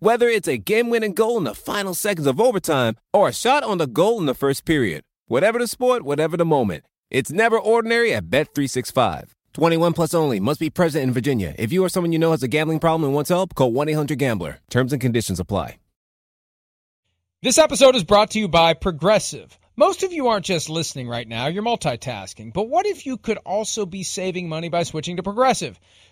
Whether it's a game-winning goal in the final seconds of overtime or a shot on the goal in the first period. Whatever the sport, whatever the moment. It's never ordinary at Bet365. 21 plus only. Must be present in Virginia. If you or someone you know has a gambling problem and wants help, call 1-800-GAMBLER. Terms and conditions apply. This episode is brought to you by Progressive. Most of you aren't just listening right now, you're multitasking. But what if you could also be saving money by switching to Progressive?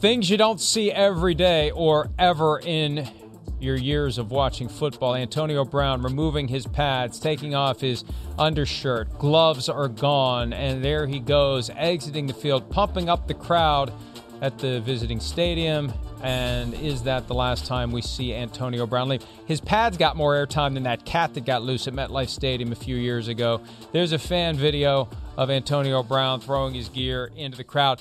Things you don't see every day or ever in your years of watching football. Antonio Brown removing his pads, taking off his undershirt, gloves are gone, and there he goes, exiting the field, pumping up the crowd at the visiting stadium. And is that the last time we see Antonio Brown leave? His pads got more airtime than that cat that got loose at MetLife Stadium a few years ago. There's a fan video of Antonio Brown throwing his gear into the crowd.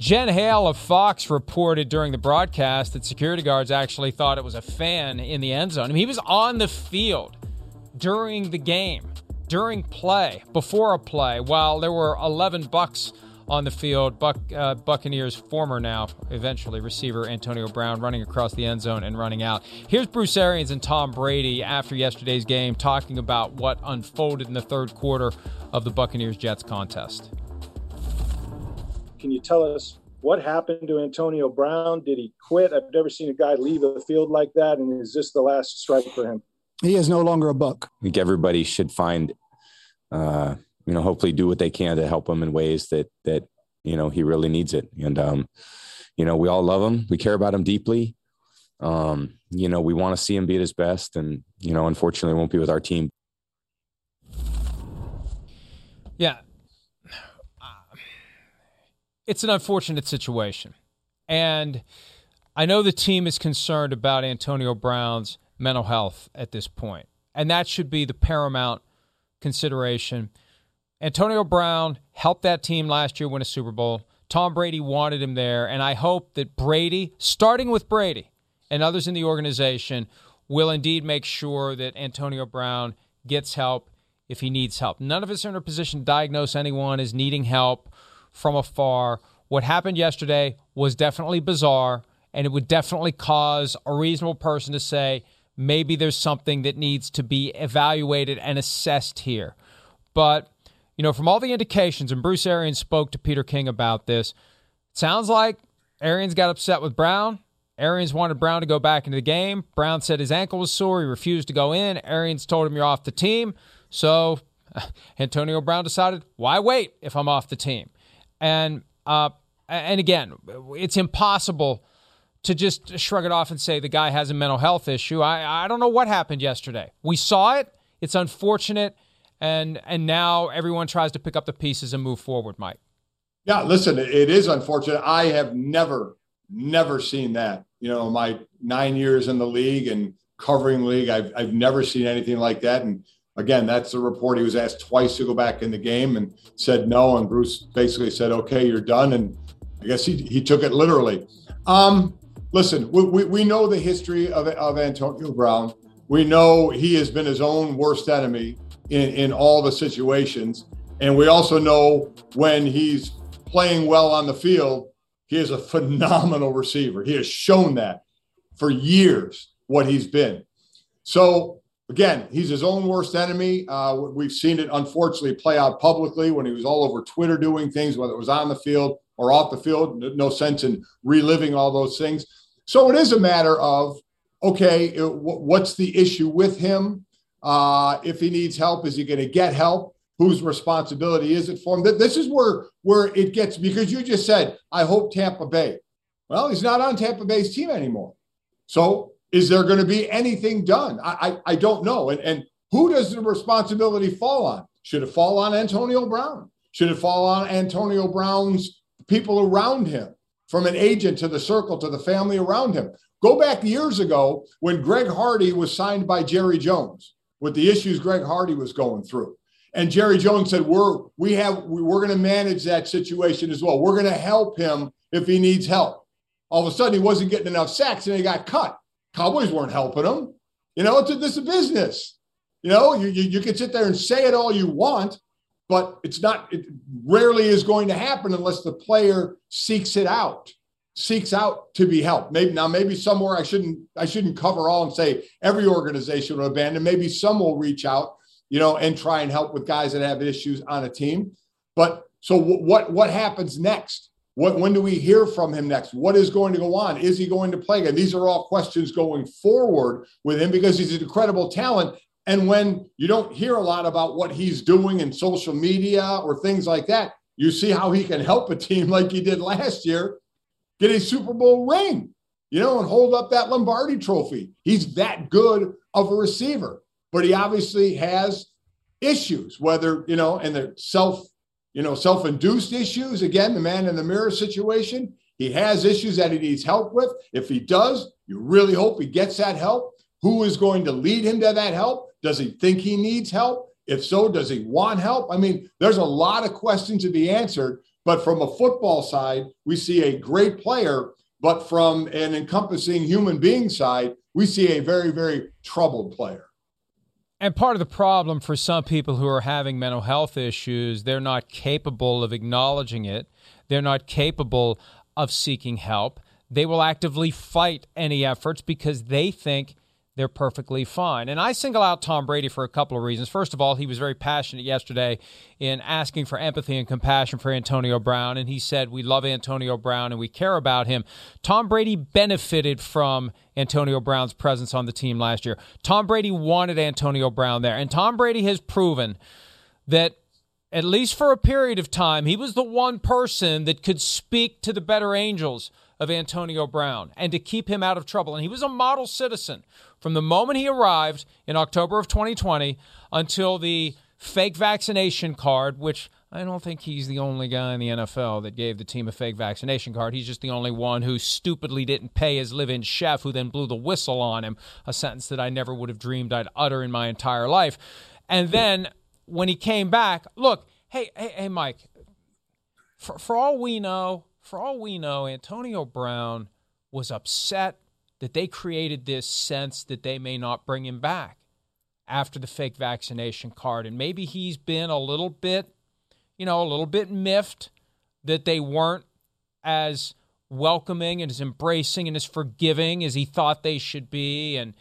Jen Hale of Fox reported during the broadcast that security guards actually thought it was a fan in the end zone. I mean, he was on the field during the game, during play, before a play, while there were 11 Bucks on the field. Buck, uh, Buccaneers former now, eventually receiver Antonio Brown running across the end zone and running out. Here's Bruce Arians and Tom Brady after yesterday's game talking about what unfolded in the third quarter of the Buccaneers Jets contest. Can you tell us what happened to Antonio Brown? Did he quit? I've never seen a guy leave a field like that. And is this the last strike for him? He is no longer a buck. I think everybody should find, uh, you know, hopefully do what they can to help him in ways that that you know he really needs it. And um, you know, we all love him. We care about him deeply. Um, you know, we want to see him be at his best, and you know, unfortunately, won't be with our team. Yeah, it's an unfortunate situation. And I know the team is concerned about Antonio Brown's mental health at this point, and that should be the paramount consideration. Antonio Brown helped that team last year win a Super Bowl. Tom Brady wanted him there, and I hope that Brady, starting with Brady and others in the organization, will indeed make sure that Antonio Brown gets help if he needs help. None of us are in a position to diagnose anyone as needing help from afar. What happened yesterday was definitely bizarre, and it would definitely cause a reasonable person to say maybe there's something that needs to be evaluated and assessed here. But, you know, from all the indications, and Bruce Arians spoke to Peter King about this, sounds like Arians got upset with Brown. Arians wanted Brown to go back into the game. Brown said his ankle was sore. He refused to go in. Arians told him, You're off the team. So Antonio Brown decided, Why wait if I'm off the team? And uh, and again, it's impossible to just shrug it off and say the guy has a mental health issue. I, I don't know what happened yesterday. We saw it. It's unfortunate, and and now everyone tries to pick up the pieces and move forward. Mike. Yeah, listen, it is unfortunate. I have never, never seen that. You know, my nine years in the league and covering league, I've I've never seen anything like that. And again, that's the report. He was asked twice to go back in the game and said no. And Bruce basically said, okay, you're done. And I guess he, he took it literally. Um, listen, we, we, we know the history of, of Antonio Brown. We know he has been his own worst enemy in, in all the situations. And we also know when he's playing well on the field, he is a phenomenal receiver. He has shown that for years what he's been. So again, he's his own worst enemy. Uh, we've seen it unfortunately play out publicly when he was all over Twitter doing things, whether it was on the field or off the field. No sense in reliving all those things. So it is a matter of okay, what's the issue with him? Uh, if he needs help, is he going to get help? Whose responsibility is it for him? This is where where it gets because you just said, I hope Tampa Bay. Well, he's not on Tampa Bay's team anymore. So is there going to be anything done? I, I, I don't know. And, and who does the responsibility fall on? Should it fall on Antonio Brown? Should it fall on Antonio Brown's people around him, from an agent to the circle to the family around him? Go back years ago when Greg Hardy was signed by Jerry Jones with the issues Greg Hardy was going through. And Jerry Jones said, "We're we have we're going to manage that situation as well. We're going to help him if he needs help." All of a sudden, he wasn't getting enough sacks, and he got cut. Cowboys weren't helping them. You know, it's a, this is a business. You know, you, you, you can sit there and say it all you want, but it's not, it rarely is going to happen unless the player seeks it out, seeks out to be helped. Maybe now, maybe somewhere I shouldn't, I shouldn't cover all and say every organization will abandon. Maybe some will reach out, you know, and try and help with guys that have issues on a team. But so what, what happens next? What, when do we hear from him next? What is going to go on? Is he going to play again? These are all questions going forward with him because he's an incredible talent. And when you don't hear a lot about what he's doing in social media or things like that, you see how he can help a team like he did last year get a Super Bowl ring, you know, and hold up that Lombardi trophy. He's that good of a receiver, but he obviously has issues, whether, you know, and the self you know, self induced issues. Again, the man in the mirror situation. He has issues that he needs help with. If he does, you really hope he gets that help. Who is going to lead him to that help? Does he think he needs help? If so, does he want help? I mean, there's a lot of questions to be answered. But from a football side, we see a great player. But from an encompassing human being side, we see a very, very troubled player. And part of the problem for some people who are having mental health issues, they're not capable of acknowledging it. They're not capable of seeking help. They will actively fight any efforts because they think they're perfectly fine. And I single out Tom Brady for a couple of reasons. First of all, he was very passionate yesterday in asking for empathy and compassion for Antonio Brown. And he said, We love Antonio Brown and we care about him. Tom Brady benefited from Antonio Brown's presence on the team last year. Tom Brady wanted Antonio Brown there. And Tom Brady has proven that at least for a period of time, he was the one person that could speak to the better angels of Antonio Brown and to keep him out of trouble. And he was a model citizen from the moment he arrived in October of 2020 until the fake vaccination card, which I don't think he's the only guy in the NFL that gave the team a fake vaccination card. He's just the only one who stupidly didn't pay his live in chef, who then blew the whistle on him, a sentence that I never would have dreamed I'd utter in my entire life. And then when he came back, look, hey, hey, hey, Mike, for, for all we know, for all we know, Antonio Brown was upset that they created this sense that they may not bring him back after the fake vaccination card. And maybe he's been a little bit, you know, a little bit miffed that they weren't as welcoming and as embracing and as forgiving as he thought they should be. And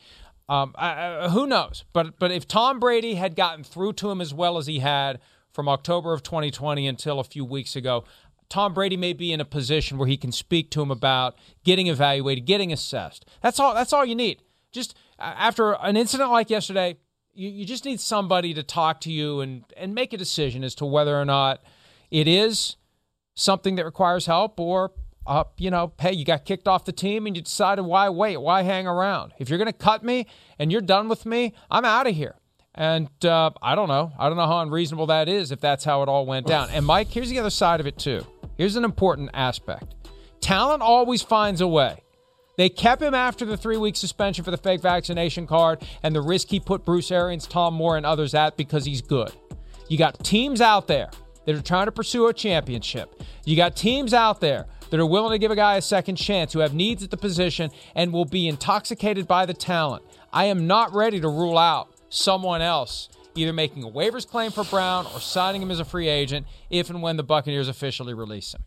um, I, who knows? But but if Tom Brady had gotten through to him as well as he had from October of 2020 until a few weeks ago, Tom Brady may be in a position where he can speak to him about getting evaluated, getting assessed. That's all. That's all you need. Just after an incident like yesterday, you, you just need somebody to talk to you and and make a decision as to whether or not it is something that requires help or uh, you know, hey, you got kicked off the team and you decided why wait, why hang around? If you're going to cut me and you're done with me, I'm out of here. And uh, I don't know. I don't know how unreasonable that is if that's how it all went down. And Mike, here's the other side of it too. Here's an important aspect talent always finds a way. They kept him after the three week suspension for the fake vaccination card and the risk he put Bruce Arians, Tom Moore, and others at because he's good. You got teams out there that are trying to pursue a championship. You got teams out there that are willing to give a guy a second chance, who have needs at the position and will be intoxicated by the talent. I am not ready to rule out someone else either making a waivers claim for Brown or signing him as a free agent if and when the Buccaneers officially release him.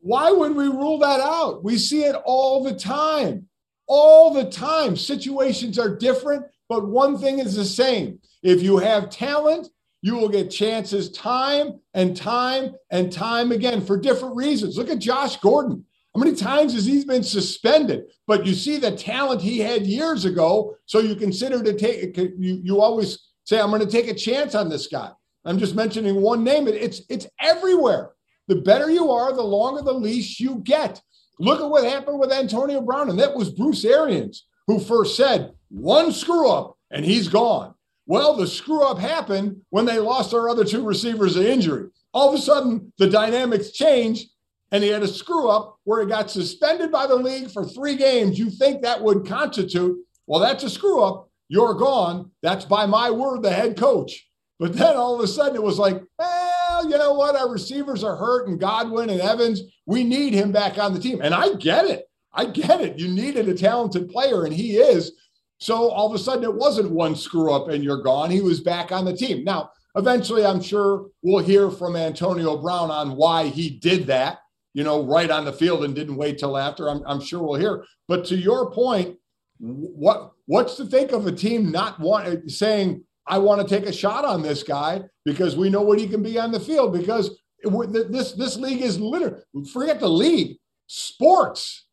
Why would we rule that out? We see it all the time. All the time. Situations are different, but one thing is the same. If you have talent, you will get chances time and time and time again for different reasons. Look at Josh Gordon. How many times has he been suspended? But you see the talent he had years ago, so you consider to take. You you always say, "I'm going to take a chance on this guy." I'm just mentioning one name. It's it's everywhere. The better you are, the longer the leash you get. Look at what happened with Antonio Brown, and that was Bruce Arians who first said one screw up and he's gone. Well, the screw up happened when they lost their other two receivers to injury. All of a sudden, the dynamics changed, and he had a screw up where he got suspended by the league for three games. You think that would constitute, well, that's a screw up. You're gone. That's by my word, the head coach. But then all of a sudden it was like, well, you know what? Our receivers are hurt and Godwin and Evans, we need him back on the team. And I get it. I get it. You needed a talented player, and he is. So all of a sudden it wasn't one screw up and you're gone. He was back on the team. Now, eventually, I'm sure we'll hear from Antonio Brown on why he did that, you know, right on the field and didn't wait till after. I'm, I'm sure we'll hear. But to your point, what what's to think of a team not want, saying, I want to take a shot on this guy because we know what he can be on the field because this this league is literally forget the league sports.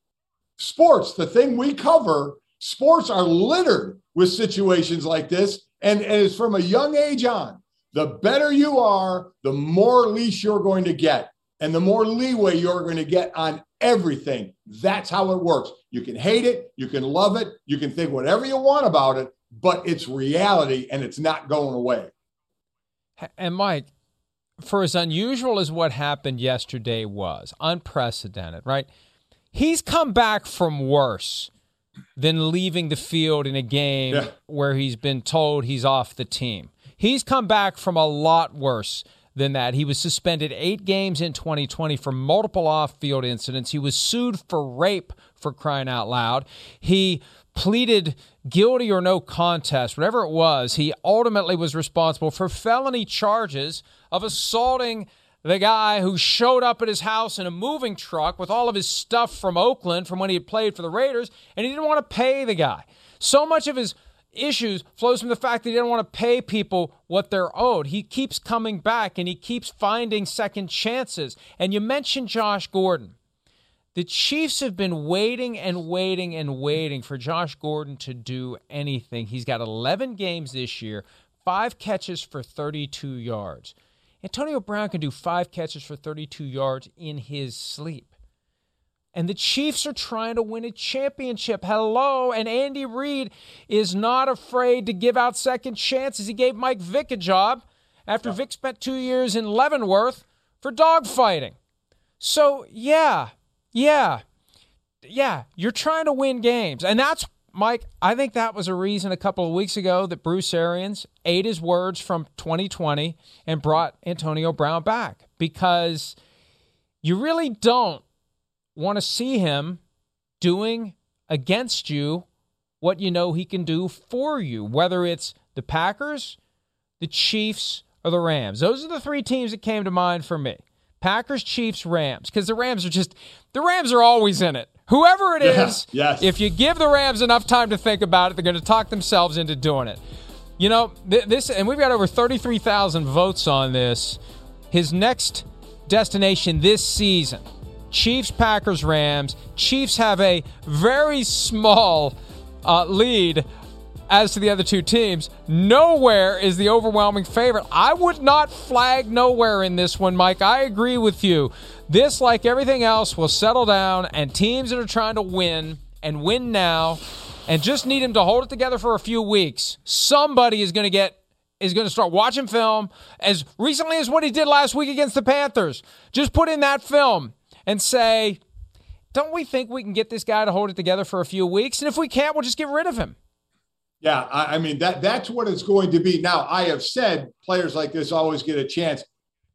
Sports the thing we cover sports are littered with situations like this and, and it's from a young age on. The better you are the more leash you're going to get and the more leeway you're going to get on everything that's how it works you can hate it you can love it you can think whatever you want about it but it's reality and it's not going away. And Mike, for as unusual as what happened yesterday was, unprecedented, right? He's come back from worse than leaving the field in a game yeah. where he's been told he's off the team. He's come back from a lot worse than that. He was suspended eight games in 2020 for multiple off field incidents. He was sued for rape for crying out loud. He pleaded guilty or no contest, whatever it was, he ultimately was responsible for felony charges of assaulting the guy who showed up at his house in a moving truck with all of his stuff from Oakland from when he had played for the Raiders, and he didn't want to pay the guy. So much of his issues flows from the fact that he didn't want to pay people what they're owed. He keeps coming back and he keeps finding second chances. And you mentioned Josh Gordon. The Chiefs have been waiting and waiting and waiting for Josh Gordon to do anything. He's got 11 games this year, five catches for 32 yards. Antonio Brown can do five catches for 32 yards in his sleep. And the Chiefs are trying to win a championship. Hello. And Andy Reid is not afraid to give out second chances. He gave Mike Vick a job after Vick spent two years in Leavenworth for dogfighting. So, yeah, yeah. Yeah. You're trying to win games. And that's, Mike, I think that was a reason a couple of weeks ago that Bruce Arians ate his words from 2020 and brought Antonio Brown back because you really don't want to see him doing against you what you know he can do for you, whether it's the Packers, the Chiefs, or the Rams. Those are the three teams that came to mind for me. Packers, Chiefs, Rams, because the Rams are just the Rams are always in it. Whoever it is, yeah, yes. if you give the Rams enough time to think about it, they're going to talk themselves into doing it. You know, th- this, and we've got over 33,000 votes on this. His next destination this season Chiefs, Packers, Rams. Chiefs have a very small uh, lead as to the other two teams, nowhere is the overwhelming favorite. I would not flag nowhere in this one, Mike. I agree with you. This, like everything else, will settle down, and teams that are trying to win and win now and just need him to hold it together for a few weeks, somebody is going to get is going to start watching film as recently as what he did last week against the Panthers. Just put in that film and say, don't we think we can get this guy to hold it together for a few weeks? And if we can't, we'll just get rid of him. Yeah, I, I mean that that's what it's going to be. Now, I have said players like this always get a chance.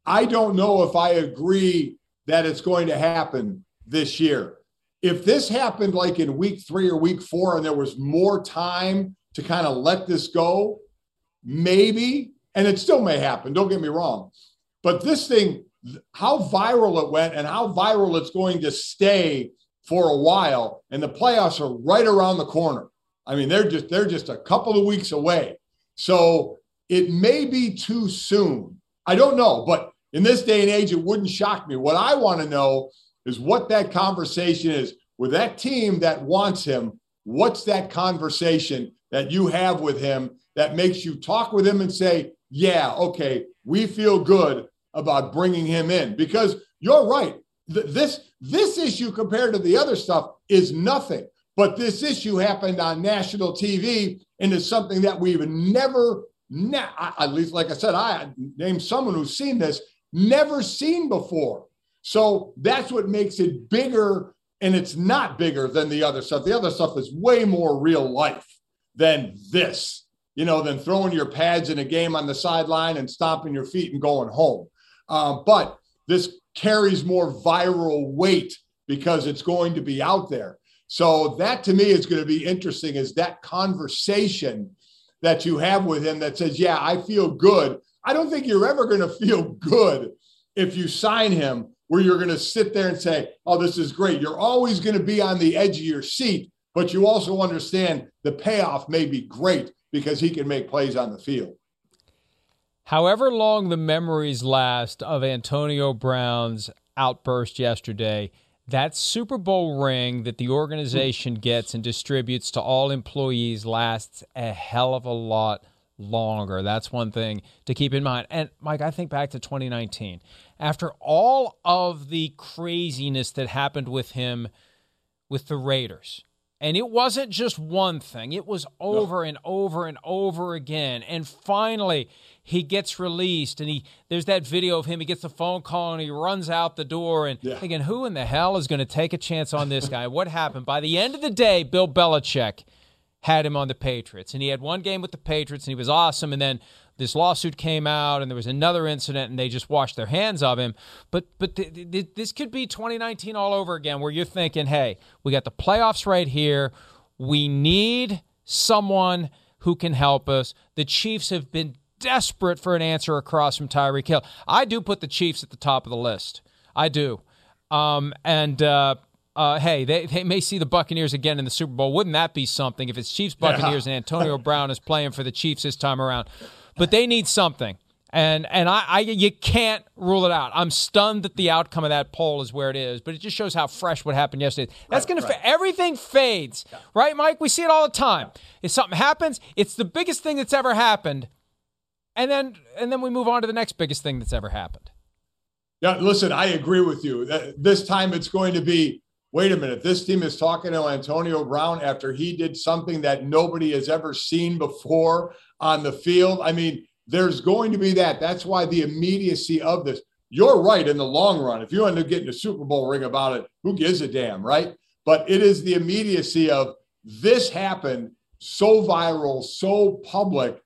I don't know if I agree that it's going to happen this year. If this happened like in week three or week four, and there was more time to kind of let this go, maybe, and it still may happen. Don't get me wrong, but this thing, how viral it went, and how viral it's going to stay for a while, and the playoffs are right around the corner. I mean, they're just they're just a couple of weeks away. So it may be too soon. I don't know, but in this day and age, it wouldn't shock me. What I want to know is what that conversation is with that team that wants him. What's that conversation that you have with him that makes you talk with him and say, yeah, okay, we feel good about bringing him in? Because you're right. This, this issue compared to the other stuff is nothing. But this issue happened on national TV and is something that we've never, ne- at least like I said, I named someone who's seen this, never seen before. So that's what makes it bigger. And it's not bigger than the other stuff. The other stuff is way more real life than this, you know, than throwing your pads in a game on the sideline and stomping your feet and going home. Um, but this carries more viral weight because it's going to be out there. So that to me is going to be interesting is that conversation that you have with him that says, yeah, I feel good. I don't think you're ever going to feel good if you sign him where you're going to sit there and say, oh, this is great. You're always going to be on the edge of your seat, but you also understand the payoff may be great because he can make plays on the field. However long the memories last of Antonio Brown's outburst yesterday, that Super Bowl ring that the organization gets and distributes to all employees lasts a hell of a lot longer. That's one thing to keep in mind. And Mike, I think back to 2019. After all of the craziness that happened with him with the Raiders, and it wasn't just one thing, it was over no. and over and over again. And finally, he gets released and he there's that video of him he gets a phone call and he runs out the door and yeah. thinking who in the hell is going to take a chance on this guy? What happened? By the end of the day bill belichick had him on the patriots and he had one game with the patriots and he was awesome and then this lawsuit came out and there was another incident and they just washed their hands of him. But but th- th- this could be 2019 all over again where you're thinking hey we got the playoffs right here. We need someone who can help us. The chiefs have been desperate for an answer across from Tyreek Hill. I do put the Chiefs at the top of the list. I do. Um, and uh, uh, hey, they, they may see the Buccaneers again in the Super Bowl. Wouldn't that be something if it's Chiefs Buccaneers yeah. and Antonio Brown is playing for the Chiefs this time around? But they need something. And and I, I you can't rule it out. I'm stunned that the outcome of that poll is where it is, but it just shows how fresh what happened yesterday. That's right, going right. to everything fades, yeah. right, Mike? We see it all the time. If something happens, it's the biggest thing that's ever happened, and then and then we move on to the next biggest thing that's ever happened. Yeah, listen, I agree with you. This time it's going to be wait a minute, this team is talking to Antonio Brown after he did something that nobody has ever seen before on the field. I mean, there's going to be that. That's why the immediacy of this. You're right in the long run. If you end up getting a Super Bowl ring about it, who gives a damn, right? But it is the immediacy of this happened so viral, so public,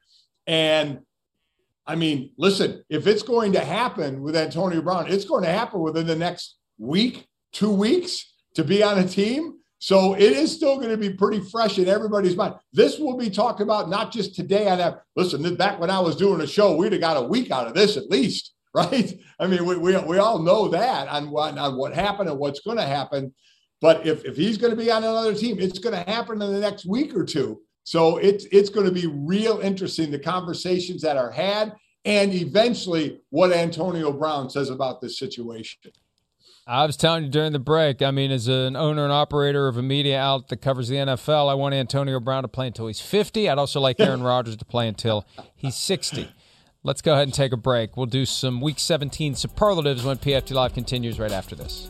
and I mean, listen, if it's going to happen with Antonio Brown, it's going to happen within the next week, two weeks to be on a team. So it is still going to be pretty fresh in everybody's mind. This will be talked about not just today on that. Listen, back when I was doing a show, we'd have got a week out of this at least, right? I mean, we, we, we all know that on what, on what happened and what's going to happen. But if, if he's going to be on another team, it's going to happen in the next week or two. So it's it's going to be real interesting the conversations that are had and eventually what Antonio Brown says about this situation. I was telling you during the break. I mean, as an owner and operator of a media outlet that covers the NFL, I want Antonio Brown to play until he's 50. I'd also like Aaron Rodgers to play until he's 60. Let's go ahead and take a break. We'll do some Week 17 superlatives when PFT Live continues right after this.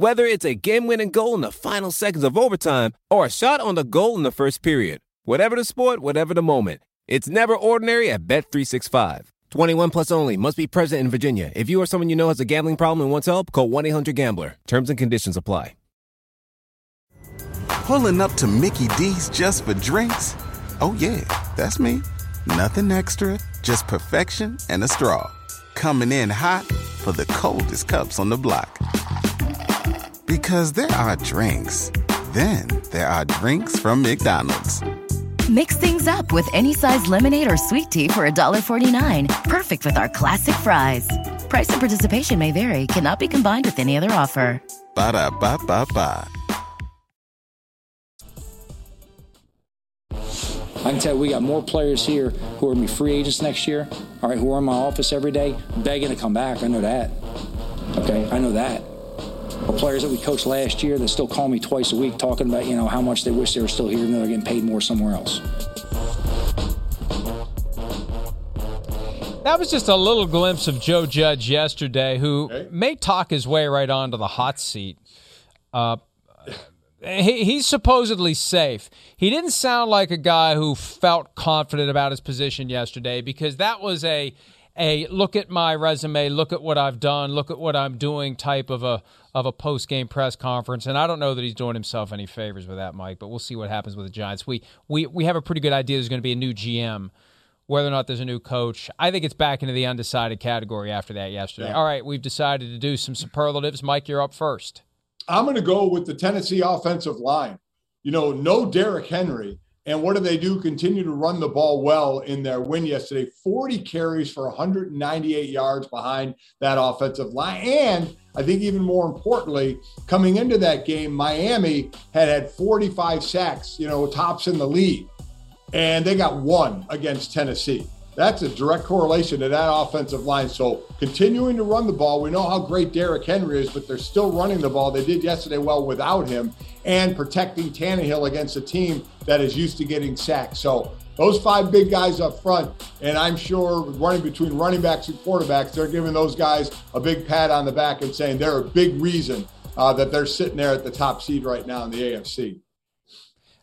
Whether it's a game winning goal in the final seconds of overtime or a shot on the goal in the first period. Whatever the sport, whatever the moment. It's never ordinary at Bet365. 21 plus only. Must be present in Virginia. If you or someone you know has a gambling problem and wants help, call 1 800 Gambler. Terms and conditions apply. Pulling up to Mickey D's just for drinks? Oh, yeah, that's me. Nothing extra, just perfection and a straw. Coming in hot for the coldest cups on the block. Because there are drinks, then there are drinks from McDonald's. Mix things up with any size lemonade or sweet tea for $1.49. Perfect with our classic fries. Price and participation may vary, cannot be combined with any other offer. Ba da ba ba ba. I can tell you we got more players here who are going to be free agents next year, all right, who are in my office every day begging to come back. I know that. Okay, I know that. Or players that we coached last year that still call me twice a week talking about, you know, how much they wish they were still here and they're getting paid more somewhere else. That was just a little glimpse of Joe Judge yesterday, who okay. may talk his way right onto the hot seat. Uh, he, he's supposedly safe. He didn't sound like a guy who felt confident about his position yesterday because that was a a look at my resume, look at what I've done, look at what I'm doing type of a of a post game press conference. And I don't know that he's doing himself any favors with that, Mike. But we'll see what happens with the Giants. We we we have a pretty good idea there's going to be a new GM. Whether or not there's a new coach, I think it's back into the undecided category after that yesterday. Yeah. All right, we've decided to do some superlatives. Mike, you're up first. I'm going to go with the Tennessee offensive line. You know, no Derrick Henry. And what do they do? Continue to run the ball well in their win yesterday. 40 carries for 198 yards behind that offensive line. And I think even more importantly, coming into that game, Miami had had 45 sacks, you know, tops in the league. And they got one against Tennessee. That's a direct correlation to that offensive line. So continuing to run the ball. We know how great Derrick Henry is, but they're still running the ball. They did yesterday well without him and protecting Tannehill against a team that is used to getting sacked. So those five big guys up front, and I'm sure running between running backs and quarterbacks, they're giving those guys a big pat on the back and saying they're a big reason uh, that they're sitting there at the top seed right now in the AFC.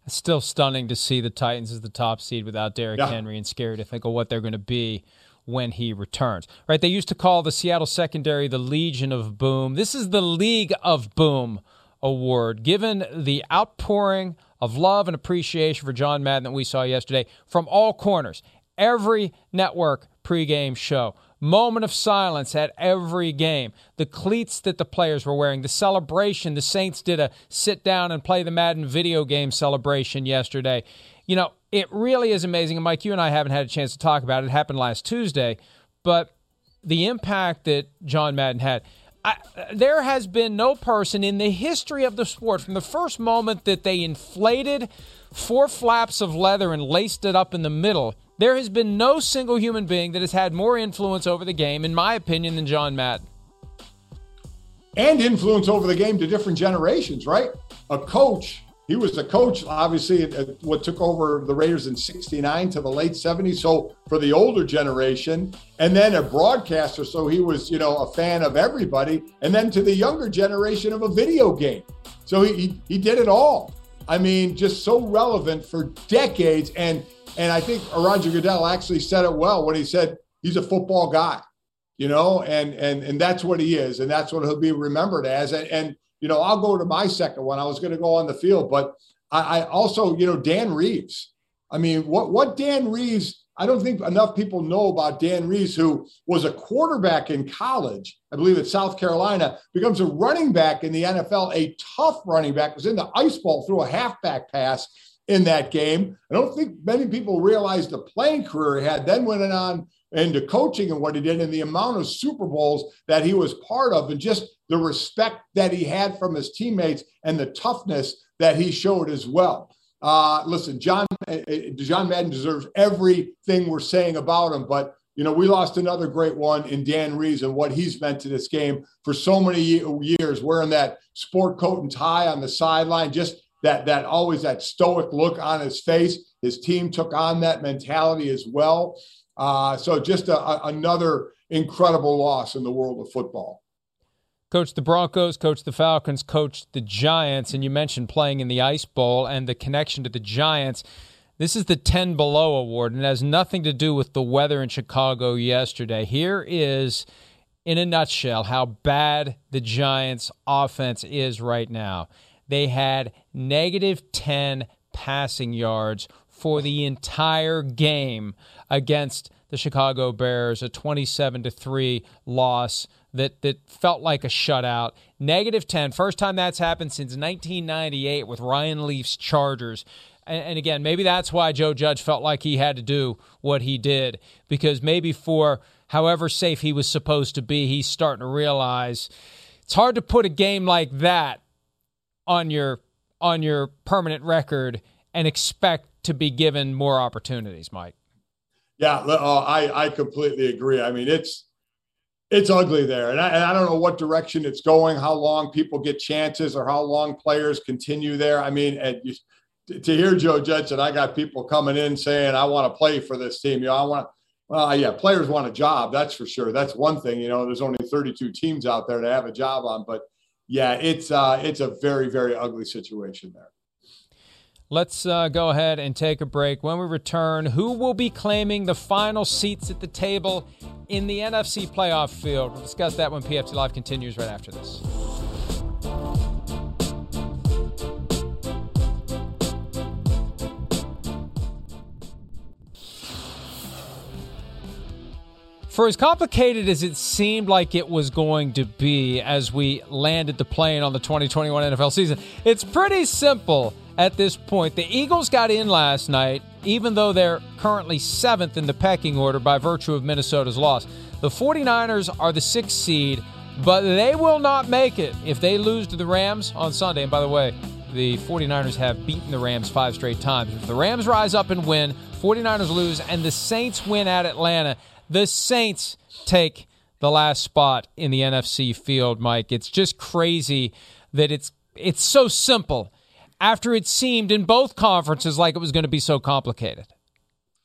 It's still stunning to see the Titans as the top seed without Derrick yeah. Henry and scary to think of what they're going to be when he returns. Right? They used to call the Seattle secondary the Legion of Boom. This is the League of Boom award given the outpouring of love and appreciation for John Madden that we saw yesterday from all corners. Every network pregame show moment of silence at every game. The cleats that the players were wearing, the celebration. The Saints did a sit down and play the Madden video game celebration yesterday. You know, it really is amazing. And Mike, you and I haven't had a chance to talk about it. It happened last Tuesday, but the impact that John Madden had. I, there has been no person in the history of the sport from the first moment that they inflated four flaps of leather and laced it up in the middle there has been no single human being that has had more influence over the game, in my opinion, than John Madden. And influence over the game to different generations, right? A coach, he was a coach, obviously, at what took over the Raiders in 69 to the late 70s. So for the older generation, and then a broadcaster. So he was, you know, a fan of everybody. And then to the younger generation of a video game. So he, he, he did it all. I mean, just so relevant for decades. And and I think Roger Goodell actually said it well when he said he's a football guy, you know, and and and that's what he is, and that's what he'll be remembered as. And, and you know, I'll go to my second one. I was going to go on the field, but I, I also, you know, Dan Reeves. I mean, what what Dan Reeves? I don't think enough people know about Dan Reeves, who was a quarterback in college, I believe at South Carolina, becomes a running back in the NFL, a tough running back, was in the Ice Bowl threw a halfback pass in that game. I don't think many people realized the playing career he had, then went on into coaching and what he did and the amount of Super Bowls that he was part of and just the respect that he had from his teammates and the toughness that he showed as well. Uh, listen, John, uh, uh, John Madden deserves everything we're saying about him, but you know, we lost another great one in Dan Reeves and what he's meant to this game for so many years, wearing that sport coat and tie on the sideline, just that that always that stoic look on his face. His team took on that mentality as well. Uh, so just a, a, another incredible loss in the world of football. Coach the Broncos, coach the Falcons, coach the Giants, and you mentioned playing in the Ice Bowl and the connection to the Giants. This is the 10 below award and it has nothing to do with the weather in Chicago yesterday. Here is, in a nutshell, how bad the Giants' offense is right now. They had negative 10 passing yards for the entire game against the Chicago Bears, a 27 to 3 loss that that felt like a shutout. Negative 10, first time that's happened since 1998 with Ryan Leaf's Chargers. And, and again, maybe that's why Joe Judge felt like he had to do what he did because maybe for however safe he was supposed to be, he's starting to realize it's hard to put a game like that on your on your permanent record and expect to be given more opportunities, Mike. Yeah, uh, I I completely agree. I mean, it's it's ugly there, and I, and I don't know what direction it's going, how long people get chances, or how long players continue there. I mean, you, to hear Joe Judge and I got people coming in saying, "I want to play for this team." You know, I want. Well, yeah, players want a job. That's for sure. That's one thing. You know, there's only 32 teams out there to have a job on, but yeah, it's uh, it's a very very ugly situation there. Let's uh, go ahead and take a break. When we return, who will be claiming the final seats at the table in the NFC playoff field? We'll discuss that when PFT Live continues right after this. For as complicated as it seemed like it was going to be as we landed the plane on the 2021 NFL season, it's pretty simple at this point. The Eagles got in last night, even though they're currently seventh in the pecking order by virtue of Minnesota's loss. The 49ers are the sixth seed, but they will not make it if they lose to the Rams on Sunday. And by the way, the 49ers have beaten the Rams five straight times. If the Rams rise up and win, 49ers lose, and the Saints win at Atlanta, the Saints take the last spot in the NFC field, Mike. It's just crazy that it's it's so simple after it seemed in both conferences like it was going to be so complicated?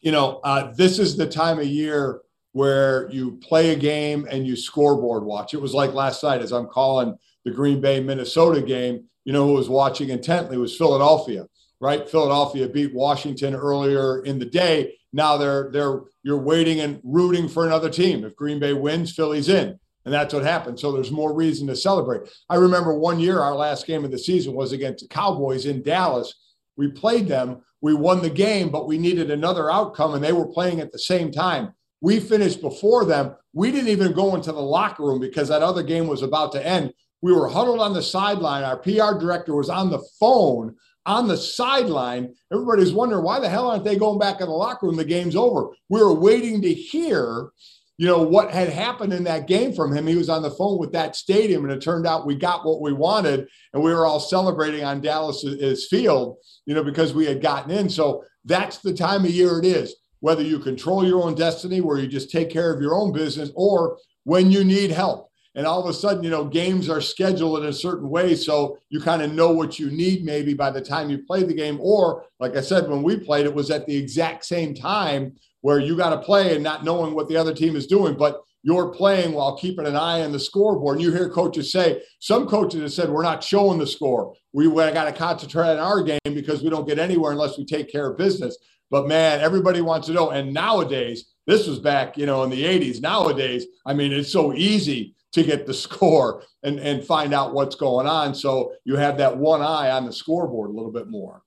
You know, uh, this is the time of year where you play a game and you scoreboard watch. It was like last night as I'm calling the Green Bay Minnesota game. You know who was watching intently was Philadelphia, right? Philadelphia beat Washington earlier in the day. Now they're they're you're waiting and rooting for another team. If Green Bay wins, Philly's in. And that's what happened. So there's more reason to celebrate. I remember one year, our last game of the season was against the Cowboys in Dallas. We played them, we won the game, but we needed another outcome, and they were playing at the same time. We finished before them. We didn't even go into the locker room because that other game was about to end. We were huddled on the sideline. Our PR director was on the phone on the sideline. Everybody's wondering why the hell aren't they going back in the locker room? The game's over. We were waiting to hear you know, what had happened in that game from him. He was on the phone with that stadium, and it turned out we got what we wanted, and we were all celebrating on Dallas's field, you know, because we had gotten in. So that's the time of year it is. Whether you control your own destiny, where you just take care of your own business, or when you need help. And all of a sudden, you know, games are scheduled in a certain way. So you kind of know what you need maybe by the time you play the game. Or, like I said, when we played, it was at the exact same time where you got to play and not knowing what the other team is doing, but you're playing while keeping an eye on the scoreboard. And you hear coaches say, some coaches have said, we're not showing the score. We, got to concentrate on our game because we don't get anywhere unless we take care of business. But man, everybody wants to know. And nowadays, this was back, you know, in the 80s. Nowadays, I mean, it's so easy to get the score and, and find out what's going on. So you have that one eye on the scoreboard a little bit more.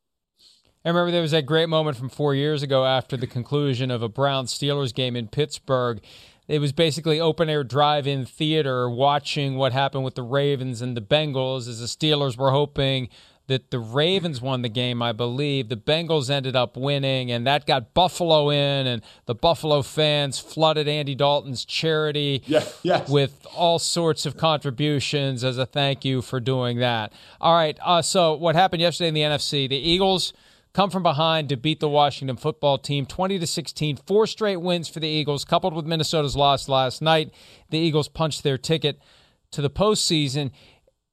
I remember there was that great moment from four years ago after the conclusion of a Brown Steelers game in Pittsburgh. It was basically open air drive in theater watching what happened with the Ravens and the Bengals as the Steelers were hoping that the Ravens won the game, I believe. The Bengals ended up winning, and that got Buffalo in, and the Buffalo fans flooded Andy Dalton's charity yeah, yes. with all sorts of contributions as a thank you for doing that. All right, uh, so what happened yesterday in the NFC? The Eagles come from behind to beat the Washington football team 20 to 16. Four straight wins for the Eagles, coupled with Minnesota's loss last night. The Eagles punched their ticket to the postseason.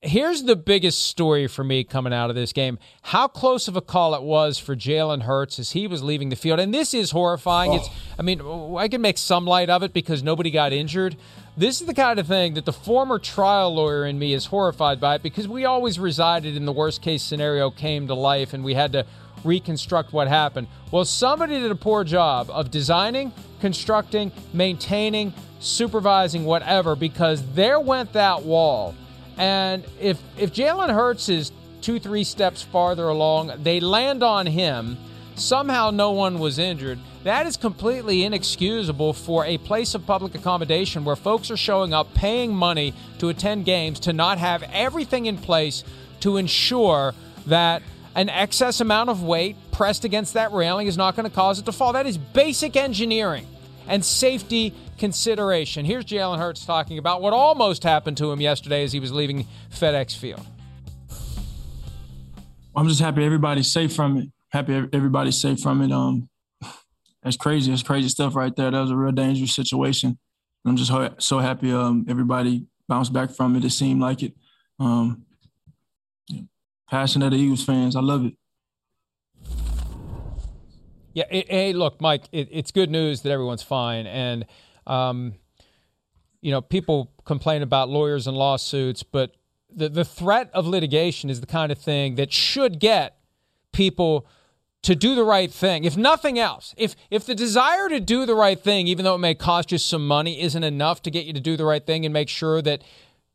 Here's the biggest story for me coming out of this game how close of a call it was for Jalen Hurts as he was leaving the field. And this is horrifying. Oh. It's, I mean, I can make some light of it because nobody got injured. This is the kind of thing that the former trial lawyer in me is horrified by because we always resided in the worst case scenario came to life and we had to reconstruct what happened. Well, somebody did a poor job of designing, constructing, maintaining, supervising, whatever, because there went that wall. And if if Jalen Hurts is two, three steps farther along, they land on him. Somehow no one was injured. That is completely inexcusable for a place of public accommodation where folks are showing up paying money to attend games to not have everything in place to ensure that an excess amount of weight pressed against that railing is not going to cause it to fall. That is basic engineering and safety consideration. Here's Jalen Hurts talking about what almost happened to him yesterday as he was leaving FedEx Field. I'm just happy everybody's safe from it. Happy everybody's safe from it. Um, that's crazy. That's crazy stuff right there. That was a real dangerous situation. I'm just so happy um, everybody bounced back from it. It seemed like it. Um, passion of Eagles fans. I love it. Yeah. It, hey, look, Mike. It, it's good news that everyone's fine, and um, you know, people complain about lawyers and lawsuits, but the the threat of litigation is the kind of thing that should get people to do the right thing. If nothing else, if if the desire to do the right thing, even though it may cost you some money, isn't enough to get you to do the right thing and make sure that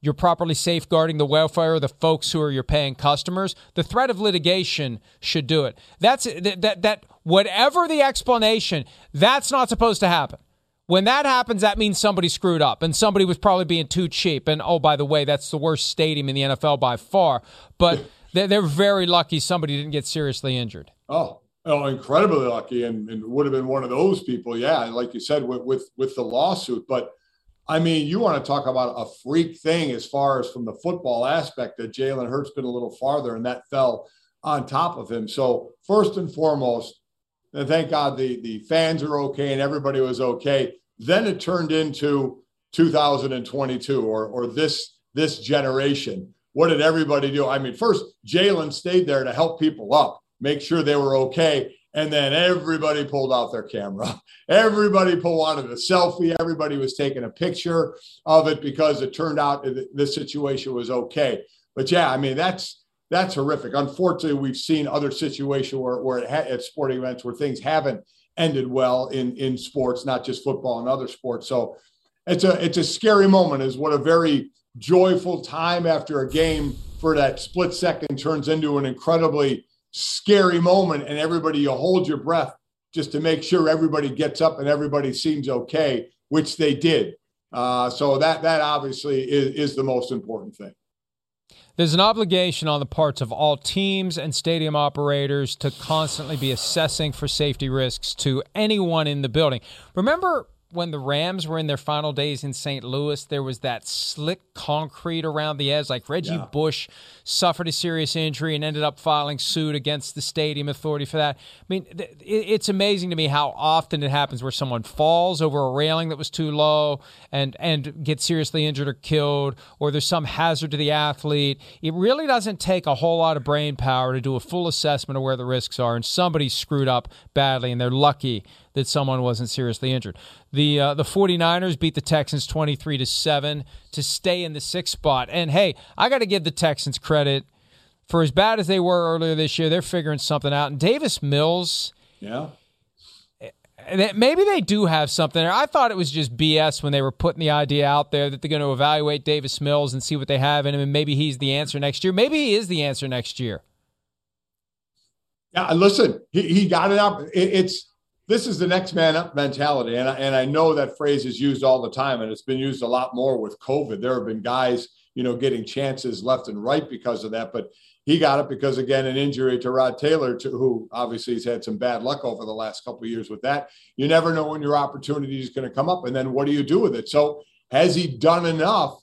you're properly safeguarding the welfare of the folks who are your paying customers, the threat of litigation should do it. That's that that, that whatever the explanation, that's not supposed to happen. When that happens, that means somebody screwed up and somebody was probably being too cheap. And oh, by the way, that's the worst stadium in the NFL by far. But they're, they're very lucky somebody didn't get seriously injured. Oh, oh, incredibly lucky, and, and would have been one of those people. Yeah, like you said, with with, with the lawsuit. But I mean, you want to talk about a freak thing as far as from the football aspect that Jalen Hurts been a little farther, and that fell on top of him. So first and foremost, and thank God the the fans are okay and everybody was okay. Then it turned into 2022 or or this this generation. What did everybody do? I mean, first Jalen stayed there to help people up, make sure they were okay, and then everybody pulled out their camera. Everybody pulled wanted a selfie. Everybody was taking a picture of it because it turned out the situation was okay. But yeah, I mean that's that's horrific. Unfortunately, we've seen other situations where, where ha- at sporting events where things haven't ended well in in sports, not just football and other sports. So it's a it's a scary moment. Is what a very joyful time after a game for that split second turns into an incredibly scary moment, and everybody you hold your breath just to make sure everybody gets up and everybody seems okay, which they did. Uh, so that that obviously is, is the most important thing. There's an obligation on the parts of all teams and stadium operators to constantly be assessing for safety risks to anyone in the building. Remember when the Rams were in their final days in St. Louis, there was that slick concrete around the edge. Like Reggie yeah. Bush suffered a serious injury and ended up filing suit against the stadium authority for that. I mean, it's amazing to me how often it happens where someone falls over a railing that was too low and and gets seriously injured or killed, or there's some hazard to the athlete. It really doesn't take a whole lot of brain power to do a full assessment of where the risks are, and somebody screwed up badly, and they're lucky that someone wasn't seriously injured. The uh, the 49ers beat the Texans 23 to 7 to stay in the 6th spot. And hey, I got to give the Texans credit for as bad as they were earlier this year, they're figuring something out. And Davis Mills, yeah. Eh, maybe they do have something there. I thought it was just BS when they were putting the idea out there that they're going to evaluate Davis Mills and see what they have in him, and maybe he's the answer next year. Maybe he is the answer next year. Yeah, listen, he, he got it up. It, it's this is the next man up mentality. And I, and I know that phrase is used all the time and it's been used a lot more with COVID. There have been guys, you know, getting chances left and right because of that. But he got it because, again, an injury to Rod Taylor, to, who obviously has had some bad luck over the last couple of years with that. You never know when your opportunity is going to come up. And then what do you do with it? So has he done enough?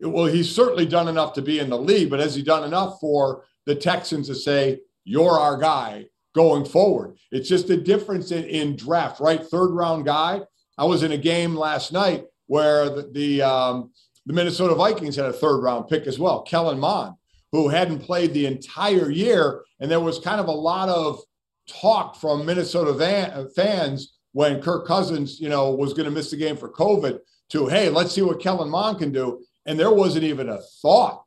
Well, he's certainly done enough to be in the league, but has he done enough for the Texans to say, you're our guy going forward. It's just a difference in, in draft, right? Third round guy. I was in a game last night where the, the, um, the Minnesota Vikings had a third round pick as well, Kellen Mond, who hadn't played the entire year. And there was kind of a lot of talk from Minnesota van, fans when Kirk Cousins, you know, was going to miss the game for COVID to, hey, let's see what Kellen Mond can do. And there wasn't even a thought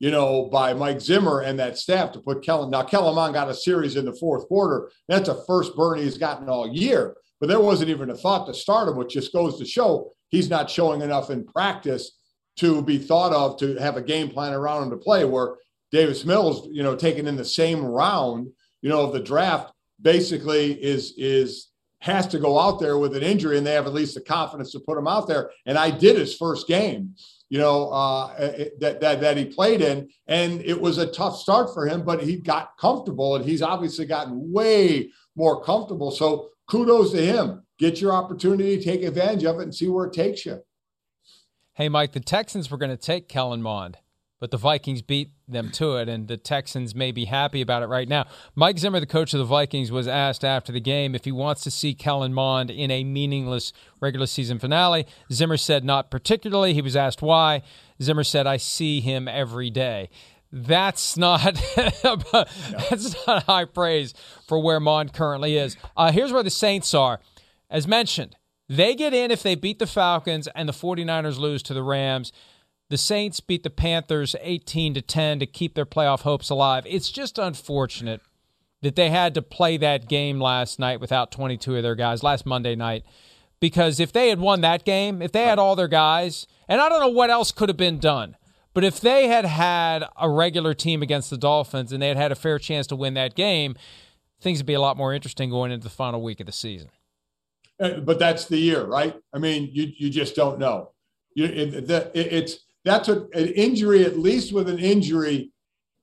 you know, by Mike Zimmer and that staff to put Kellen. Now, Kellen Mond got a series in the fourth quarter. That's a first burn he's gotten all year. But there wasn't even a thought to start him, which just goes to show he's not showing enough in practice to be thought of to have a game plan around him to play. Where Davis Mills, you know, taken in the same round, you know, of the draft, basically is is has to go out there with an injury and they have at least the confidence to put him out there. And I did his first game, you know, uh, that, that, that he played in. And it was a tough start for him, but he got comfortable and he's obviously gotten way more comfortable. So kudos to him. Get your opportunity, take advantage of it, and see where it takes you. Hey, Mike, the Texans were going to take Kellen Mond but the Vikings beat them to it, and the Texans may be happy about it right now. Mike Zimmer, the coach of the Vikings, was asked after the game if he wants to see Kellen Mond in a meaningless regular season finale. Zimmer said not particularly. He was asked why. Zimmer said, "I see him every day." That's not that's not high praise for where Mond currently is. Uh, here's where the Saints are. As mentioned, they get in if they beat the Falcons and the 49ers lose to the Rams. The Saints beat the Panthers 18 to 10 to keep their playoff hopes alive. It's just unfortunate that they had to play that game last night without 22 of their guys last Monday night because if they had won that game, if they had all their guys, and I don't know what else could have been done, but if they had had a regular team against the Dolphins and they had had a fair chance to win that game, things would be a lot more interesting going into the final week of the season. Uh, but that's the year, right? I mean, you you just don't know. You, it, the, it, it's that's a, an injury, at least with an injury,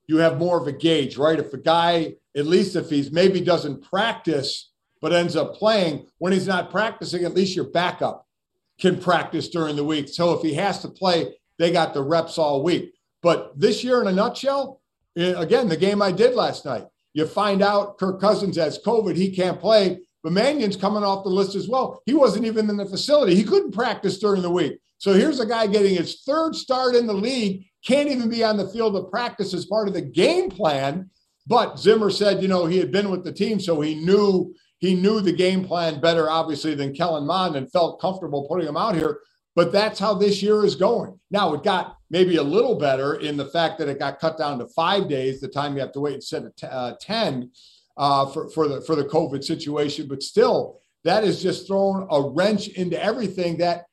you have more of a gauge, right? If a guy, at least if he's maybe doesn't practice, but ends up playing, when he's not practicing, at least your backup can practice during the week. So if he has to play, they got the reps all week. But this year, in a nutshell, eh, again, the game I did last night, you find out Kirk Cousins has COVID, he can't play. But Mannion's coming off the list as well. He wasn't even in the facility. He couldn't practice during the week. So here's a guy getting his third start in the league, can't even be on the field of practice as part of the game plan. But Zimmer said, you know, he had been with the team, so he knew he knew the game plan better, obviously, than Kellen Mond and felt comfortable putting him out here. But that's how this year is going. Now it got maybe a little better in the fact that it got cut down to five days, the time you have to wait instead of uh, 10 uh, for, for the for the COVID situation. But still, that has just thrown a wrench into everything that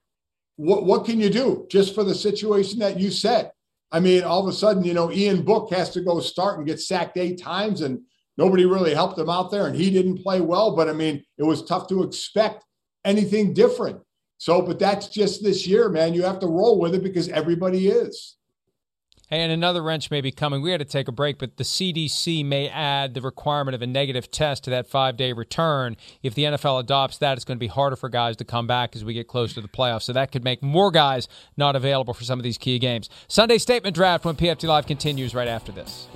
what, what can you do just for the situation that you said? I mean, all of a sudden, you know, Ian Book has to go start and get sacked eight times, and nobody really helped him out there, and he didn't play well. But I mean, it was tough to expect anything different. So, but that's just this year, man. You have to roll with it because everybody is. And another wrench may be coming. We had to take a break, but the CDC may add the requirement of a negative test to that five day return. If the NFL adopts that, it's going to be harder for guys to come back as we get close to the playoffs. So that could make more guys not available for some of these key games. Sunday statement draft when PFT Live continues right after this.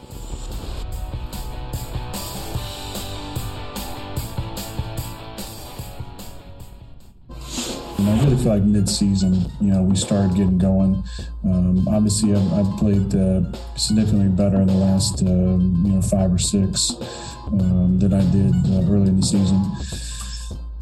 And I really feel like mid-season, you know, we started getting going. Um, obviously, I've, I've played uh, significantly better in the last, uh, you know, five or six um, than I did uh, early in the season.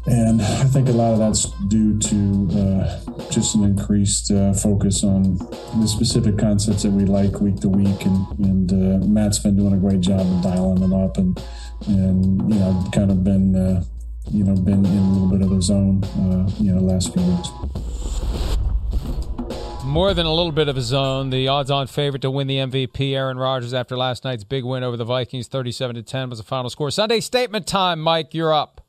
And I think a lot of that's due to uh, just an increased uh, focus on the specific concepts that we like week to week. And, and uh, Matt's been doing a great job of dialing them up. And, and you know, I've kind of been you know, been in a little bit of a zone, uh, you know, last few weeks. More than a little bit of a zone. The odds-on favorite to win the MVP, Aaron Rodgers, after last night's big win over the Vikings, thirty-seven to ten, was the final score. Sunday statement time, Mike. You're up.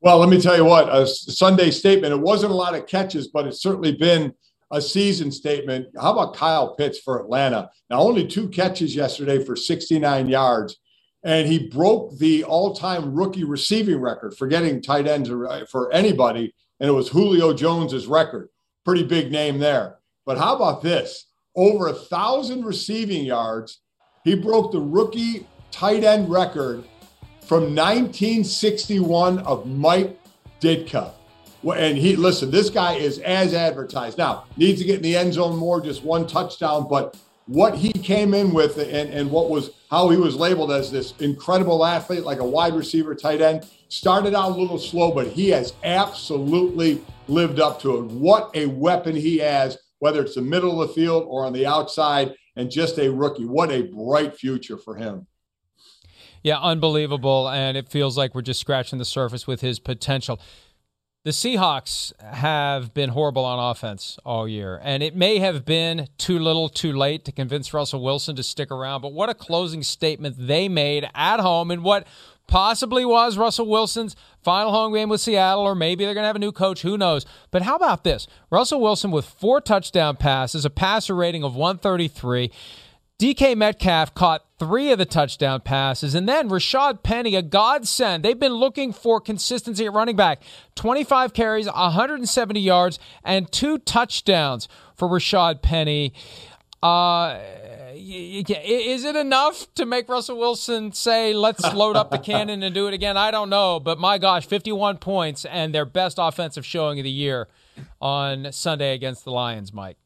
Well, let me tell you what. A Sunday statement. It wasn't a lot of catches, but it's certainly been a season statement. How about Kyle Pitts for Atlanta? Now, only two catches yesterday for 69 yards and he broke the all-time rookie receiving record for getting tight ends uh, for anybody, and it was Julio Jones's record. Pretty big name there. But how about this? Over a thousand receiving yards. He broke the rookie tight end record from 1961 of Mike Ditka. And he listen, this guy is as advertised. Now, needs to get in the end zone more, just one touchdown, but what he came in with and, and what was how he was labeled as this incredible athlete, like a wide receiver, tight end, started out a little slow, but he has absolutely lived up to it. What a weapon he has, whether it's the middle of the field or on the outside, and just a rookie. What a bright future for him. Yeah, unbelievable. And it feels like we're just scratching the surface with his potential. The Seahawks have been horrible on offense all year, and it may have been too little too late to convince Russell Wilson to stick around, but what a closing statement they made at home in what possibly was Russell Wilson's final home game with Seattle, or maybe they're going to have a new coach. Who knows? But how about this? Russell Wilson with four touchdown passes, a passer rating of 133. DK Metcalf caught three of the touchdown passes. And then Rashad Penny, a godsend. They've been looking for consistency at running back. 25 carries, 170 yards, and two touchdowns for Rashad Penny. Uh, is it enough to make Russell Wilson say, let's load up the cannon and do it again? I don't know. But my gosh, 51 points and their best offensive showing of the year on Sunday against the Lions, Mike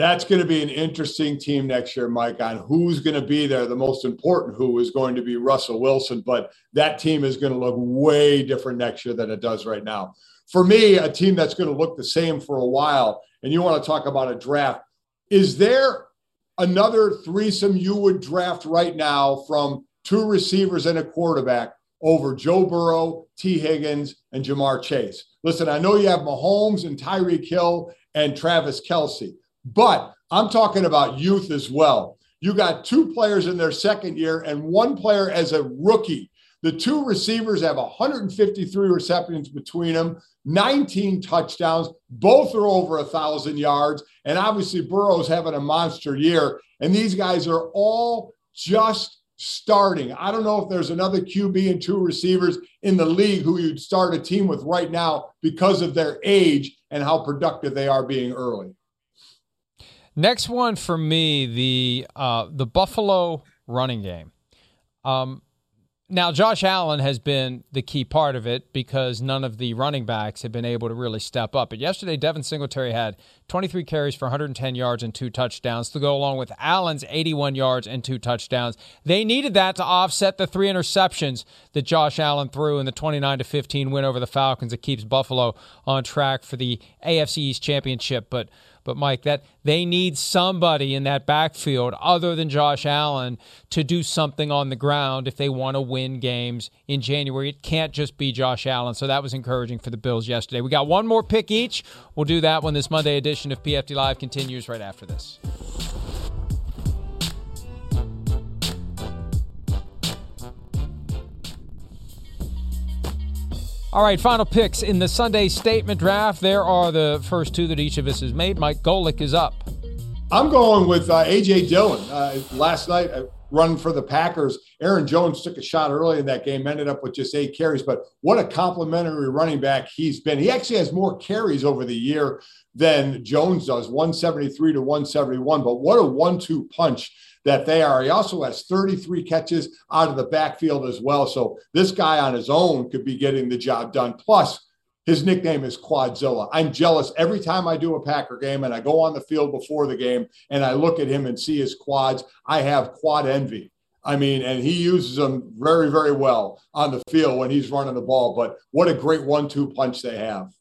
that's going to be an interesting team next year, Mike, on who's going to be there. The most important who is going to be Russell Wilson, but that team is going to look way different next year than it does right now. For me, a team that's going to look the same for a while, and you want to talk about a draft, is there another threesome you would draft right now from two receivers and a quarterback over Joe Burrow, Tee Higgins, and Ja'Marr Chase? Listen, I know you have Mahomes and Tyreek Hill and Travis Kelce. But I'm talking about youth as well. You got two players in their second year and one player as a rookie. The two receivers have 153 receptions between them, 19 touchdowns. Both are over a thousand yards. And obviously, Burrow's having a monster year. And these guys are all just starting. I don't know if there's another QB and two receivers in the league who you'd start a team with right now because of their age and how productive they are being early. Next one for me, the uh, the Buffalo running game. Um, now, Josh Allen has been the key part of it because none of the running backs have been able to really step up. But yesterday, Devin Singletary had 23 carries for 110 yards and two touchdowns to go along with Allen's 81 yards and two touchdowns. They needed that to offset the three interceptions that Josh Allen threw in the 29 to 15 win over the Falcons that keeps Buffalo on track for the AFC East championship. But but Mike, that they need somebody in that backfield other than Josh Allen to do something on the ground if they want to win games in January. It can't just be Josh Allen. So that was encouraging for the Bills yesterday. We got one more pick each. We'll do that when this Monday edition of PFT Live continues right after this. All right, final picks in the Sunday statement draft. There are the first two that each of us has made. Mike Golic is up. I'm going with uh, A.J. Dillon. Uh, last night, uh, run for the Packers. Aaron Jones took a shot early in that game, ended up with just eight carries. But what a complimentary running back he's been. He actually has more carries over the year than Jones does 173 to 171. But what a one two punch that they are. He also has 33 catches out of the backfield as well. So this guy on his own could be getting the job done. Plus, his nickname is Quadzilla. I'm jealous every time I do a Packer game and I go on the field before the game and I look at him and see his quads. I have quad envy. I mean, and he uses them very, very well on the field when he's running the ball. But what a great one two punch they have.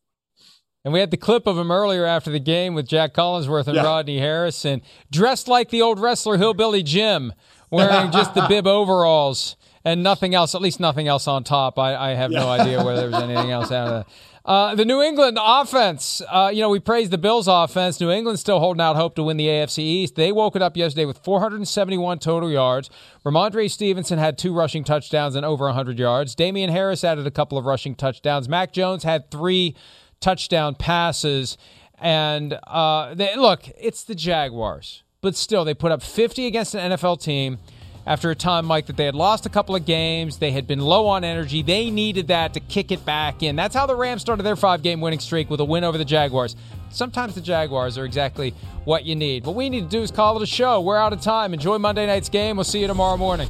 And we had the clip of him earlier after the game with Jac Collinsworth and yeah. Rodney Harrison, dressed like the old wrestler Hillbilly Jim, wearing just the bib overalls and nothing else, at least nothing else on top. I, I have yeah. no idea whether there was anything else out of that. Uh, the New England offense, uh, you know, we praised the Bills offense. New England still holding out hope to win the AFC East. They woke it up yesterday with 471 total yards. Rhamondre Stevenson had two rushing touchdowns and over 100 yards. Damien Harris added a couple of rushing touchdowns. Mac Jones had three touchdown passes. And uh, they, look, it's the Jaguars, but still, they put up 50 against an NFL team after a time, Mike, that they had lost a couple of games. They had been low on energy. They needed that to kick it back in. That's how the Rams started their five game winning streak with a win over the Jaguars. Sometimes the Jaguars are exactly what you need. What we need to do is call it a show. We're out of time. Enjoy Monday night's game. We'll see you tomorrow morning.